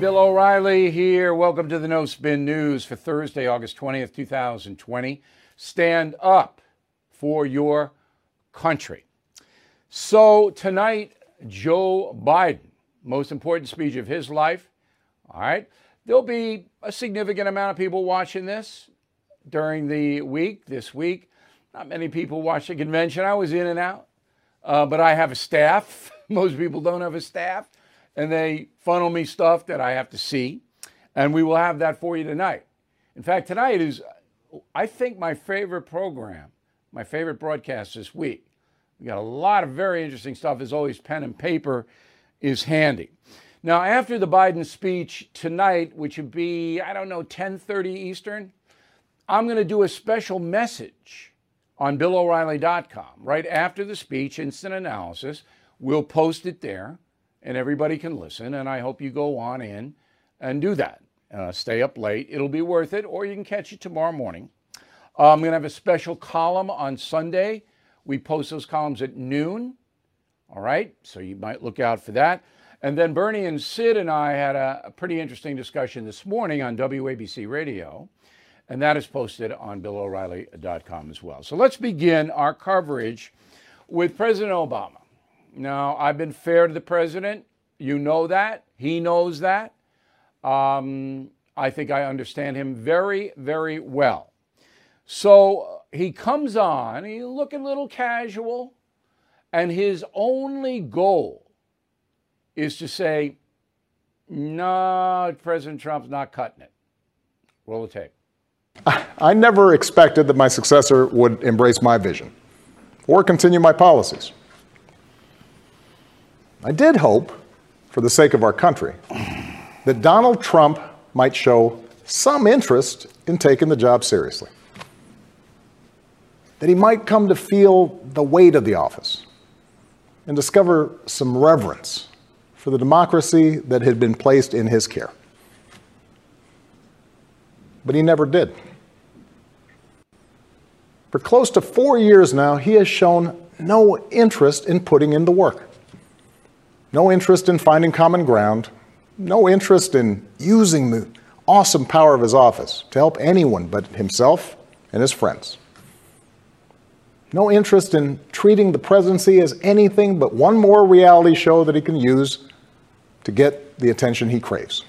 Bill O'Reilly here. Welcome to the No Spin News for Thursday, August 20th, 2020. Stand up for your country. So, tonight, Joe Biden, most important speech of his life. All right. There'll be a significant amount of people watching this during the week, this week. Not many people watch the convention. I was in and out, uh, but I have a staff. Most people don't have a staff, and they funnel me stuff that I have to see. And we will have that for you tonight. In fact, tonight is, I think, my favorite program, my favorite broadcast this week. We got a lot of very interesting stuff. As always, pen and paper is handy. Now, after the Biden speech tonight, which would be, I don't know, 10:30 Eastern, I'm going to do a special message on BillO'Reilly.com right after the speech, instant analysis. We'll post it there, and everybody can listen. And I hope you go on in and do that. Uh, stay up late; it'll be worth it. Or you can catch it tomorrow morning. Uh, I'm going to have a special column on Sunday we post those columns at noon. All right, so you might look out for that. And then Bernie and Sid and I had a, a pretty interesting discussion this morning on WABC Radio, and that is posted on BillO'Reilly.com as well. So let's begin our coverage with President Obama. Now, I've been fair to the president. You know that. He knows that. Um, I think I understand him very, very well. So he comes on, he's looking a little casual, and his only goal is to say, no, President Trump's not cutting it. Roll the tape. I never expected that my successor would embrace my vision or continue my policies. I did hope, for the sake of our country, that Donald Trump might show some interest in taking the job seriously that he might come to feel the weight of the office and discover some reverence for the democracy that had been placed in his care. But he never did. For close to four years now, he has shown no interest in putting in the work, no interest in finding common ground, no interest in using the awesome power of his office to help anyone but himself and his friends no interest in treating the presidency as anything but one more reality show that he can use to get the attention he craves.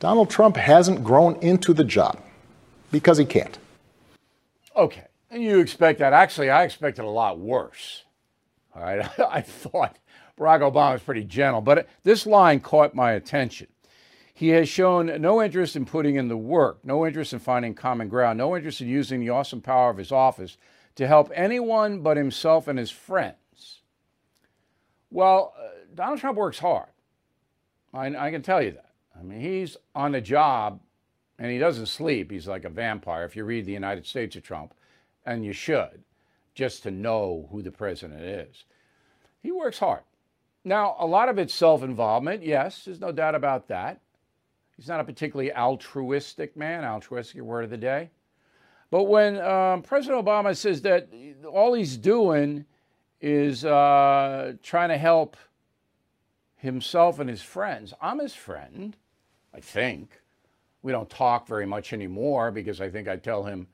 Donald Trump hasn't grown into the job because he can't. Okay. And you expect that. Actually, I expected a lot worse. All right. I thought Barack Obama was pretty gentle, but this line caught my attention. He has shown no interest in putting in the work, no interest in finding common ground, no interest in using the awesome power of his office to help anyone but himself and his friends. Well, uh, Donald Trump works hard. I, I can tell you that. I mean, he's on the job and he doesn't sleep. He's like a vampire if you read the United States of Trump, and you should, just to know who the president is. He works hard. Now, a lot of it's self involvement, yes, there's no doubt about that. He's not a particularly altruistic man, altruistic word of the day. But when um, President Obama says that all he's doing is uh, trying to help himself and his friends, I'm his friend, I think. We don't talk very much anymore because I think I tell him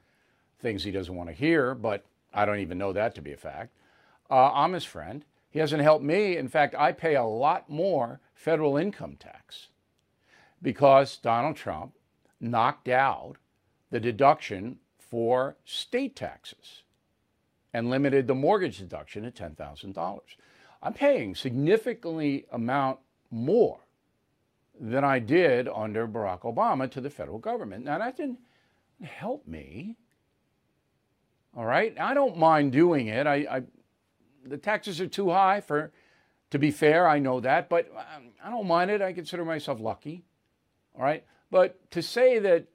things he doesn't want to hear, but I don't even know that to be a fact. Uh, I'm his friend. He hasn't helped me. In fact, I pay a lot more federal income tax because Donald Trump knocked out the deduction for state taxes and limited the mortgage deduction at $10,000. I'm paying significantly amount more than I did under Barack Obama to the federal government. Now that didn't help me. All right, I don't mind doing it. I, I the taxes are too high for, to be fair. I know that, but um, I don't mind it. I consider myself lucky. All right. But to say that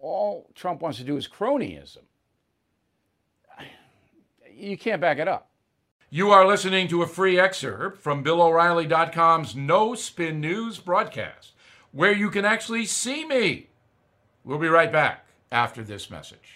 all Trump wants to do is cronyism, you can't back it up. You are listening to a free excerpt from BillO'Reilly.com's No Spin News broadcast, where you can actually see me. We'll be right back after this message.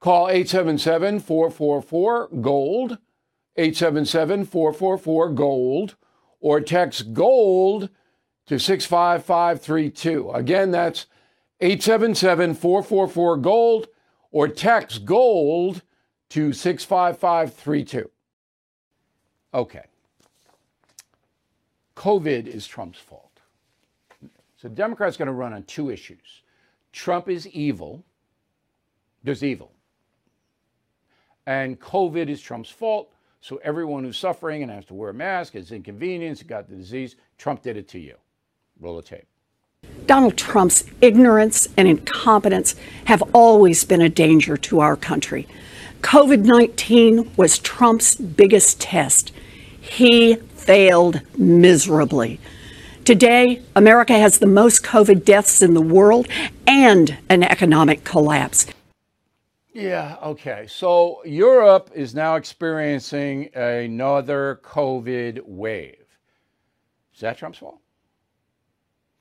Call 877 444 GOLD, 877 444 GOLD, or text GOLD to 65532. Again, that's 877 444 GOLD, or text GOLD to 65532. Okay. COVID is Trump's fault. So Democrats are going to run on two issues. Trump is evil. There's evil. And COVID is Trump's fault. So everyone who's suffering and has to wear a mask is inconvenienced, got the disease. Trump did it to you. Roll the tape. Donald Trump's ignorance and incompetence have always been a danger to our country. COVID 19 was Trump's biggest test. He failed miserably. Today, America has the most COVID deaths in the world and an economic collapse. Yeah, okay. So Europe is now experiencing another COVID wave. Is that Trump's fault?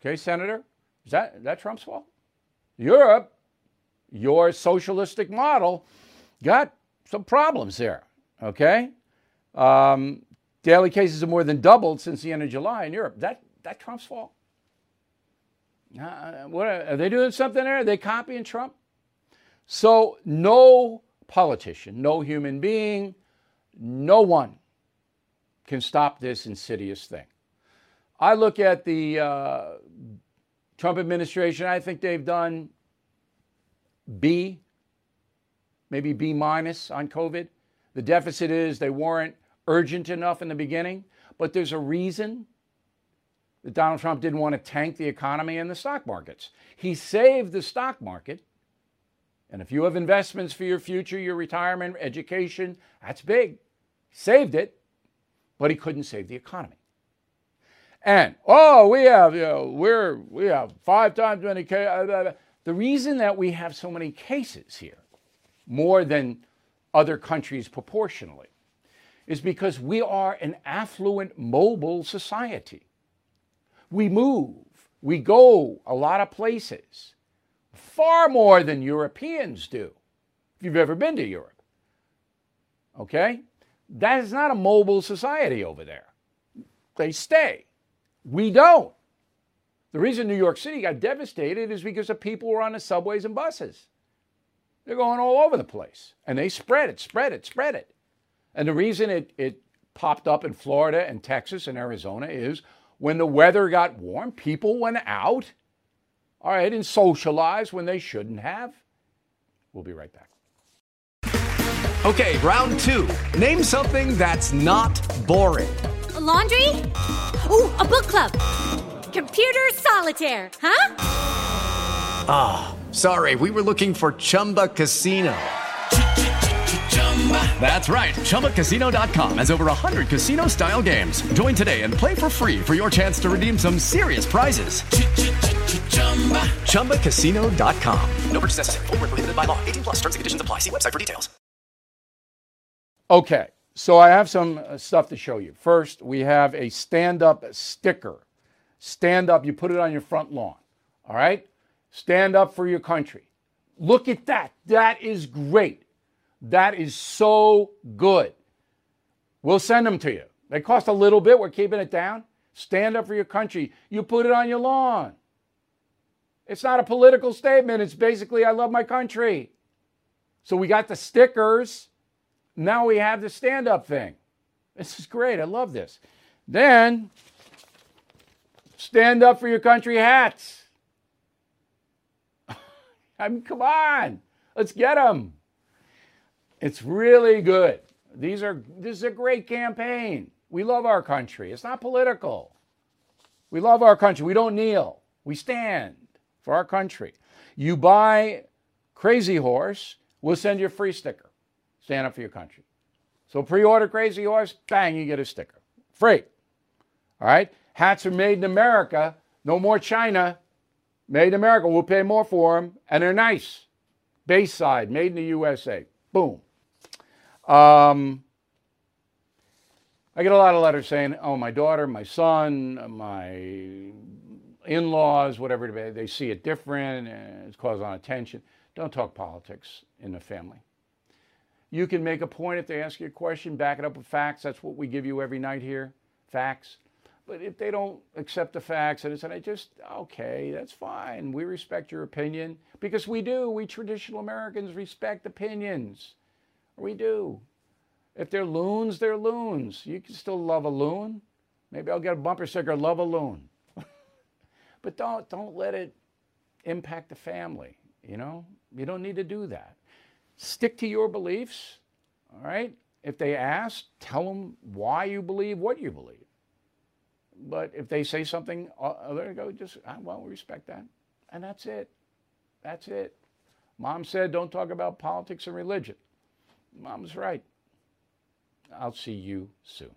Okay, Senator? Is that, that Trump's fault? Europe, your socialistic model, got some problems there. Okay? Um, daily cases have more than doubled since the end of July in Europe. That that Trump's fault? Uh, what are, are they doing something there? Are they copying Trump? So no politician, no human being, no one can stop this insidious thing. I look at the uh, Trump administration. I think they've done B maybe B minus on COVID. The deficit is they weren't urgent enough in the beginning, but there's a reason that Donald Trump didn't want to tank the economy and the stock markets. He saved the stock market. And if you have investments for your future, your retirement, education, that's big. Saved it, but he couldn't save the economy. And oh, we have you know, we're we have five times many cases. Uh, the reason that we have so many cases here more than other countries proportionally, is because we are an affluent, mobile society. We move, we go a lot of places, far more than Europeans do, if you've ever been to Europe. Okay? That is not a mobile society over there. They stay. We don't. The reason New York City got devastated is because the people were on the subways and buses. They're going all over the place. And they spread it, spread it, spread it. And the reason it, it popped up in Florida and Texas and Arizona is when the weather got warm, people went out, all right, and socialize when they shouldn't have. We'll be right back. Okay, round two. Name something that's not boring. A laundry? Ooh, a book club. Computer solitaire, huh? Ah. Sorry, we were looking for Chumba Casino. That's right. ChumbaCasino.com has over 100 casino style games. Join today and play for free for your chance to redeem some serious prizes. ChumbaCasino.com. No purchase necessary. Full prohibited by law. 18 plus terms and conditions apply. See website for details. Okay, so I have some uh, stuff to show you. First, we have a stand up sticker. Stand up, you put it on your front lawn. All right? Stand up for your country. Look at that. That is great. That is so good. We'll send them to you. They cost a little bit. We're keeping it down. Stand up for your country. You put it on your lawn. It's not a political statement. It's basically, I love my country. So we got the stickers. Now we have the stand up thing. This is great. I love this. Then, stand up for your country hats. I mean, come on, let's get them. It's really good. These are this is a great campaign. We love our country. It's not political. We love our country. We don't kneel. We stand for our country. You buy Crazy Horse, we'll send you a free sticker. Stand up for your country. So pre-order Crazy Horse, bang, you get a sticker. Free. All right? Hats are made in America. No more China. Made in America. We'll pay more for them. And they're nice. Bayside, made in the USA. Boom. Um, I get a lot of letters saying, oh, my daughter, my son, my in laws, whatever be, they see it different and it's causing attention. Don't talk politics in the family. You can make a point if they ask you a question, back it up with facts. That's what we give you every night here facts. But if they don't accept the facts and it's and I just okay, that's fine. We respect your opinion because we do. We traditional Americans respect opinions. We do. If they're loons, they're loons. You can still love a loon. Maybe I'll get a bumper sticker, love a loon. But don't don't let it impact the family, you know? You don't need to do that. Stick to your beliefs, all right? If they ask, tell them why you believe what you believe. But if they say something other, go just, ah, I won't respect that. And that's it. That's it. Mom said, don't talk about politics and religion. Mom's right. I'll see you soon.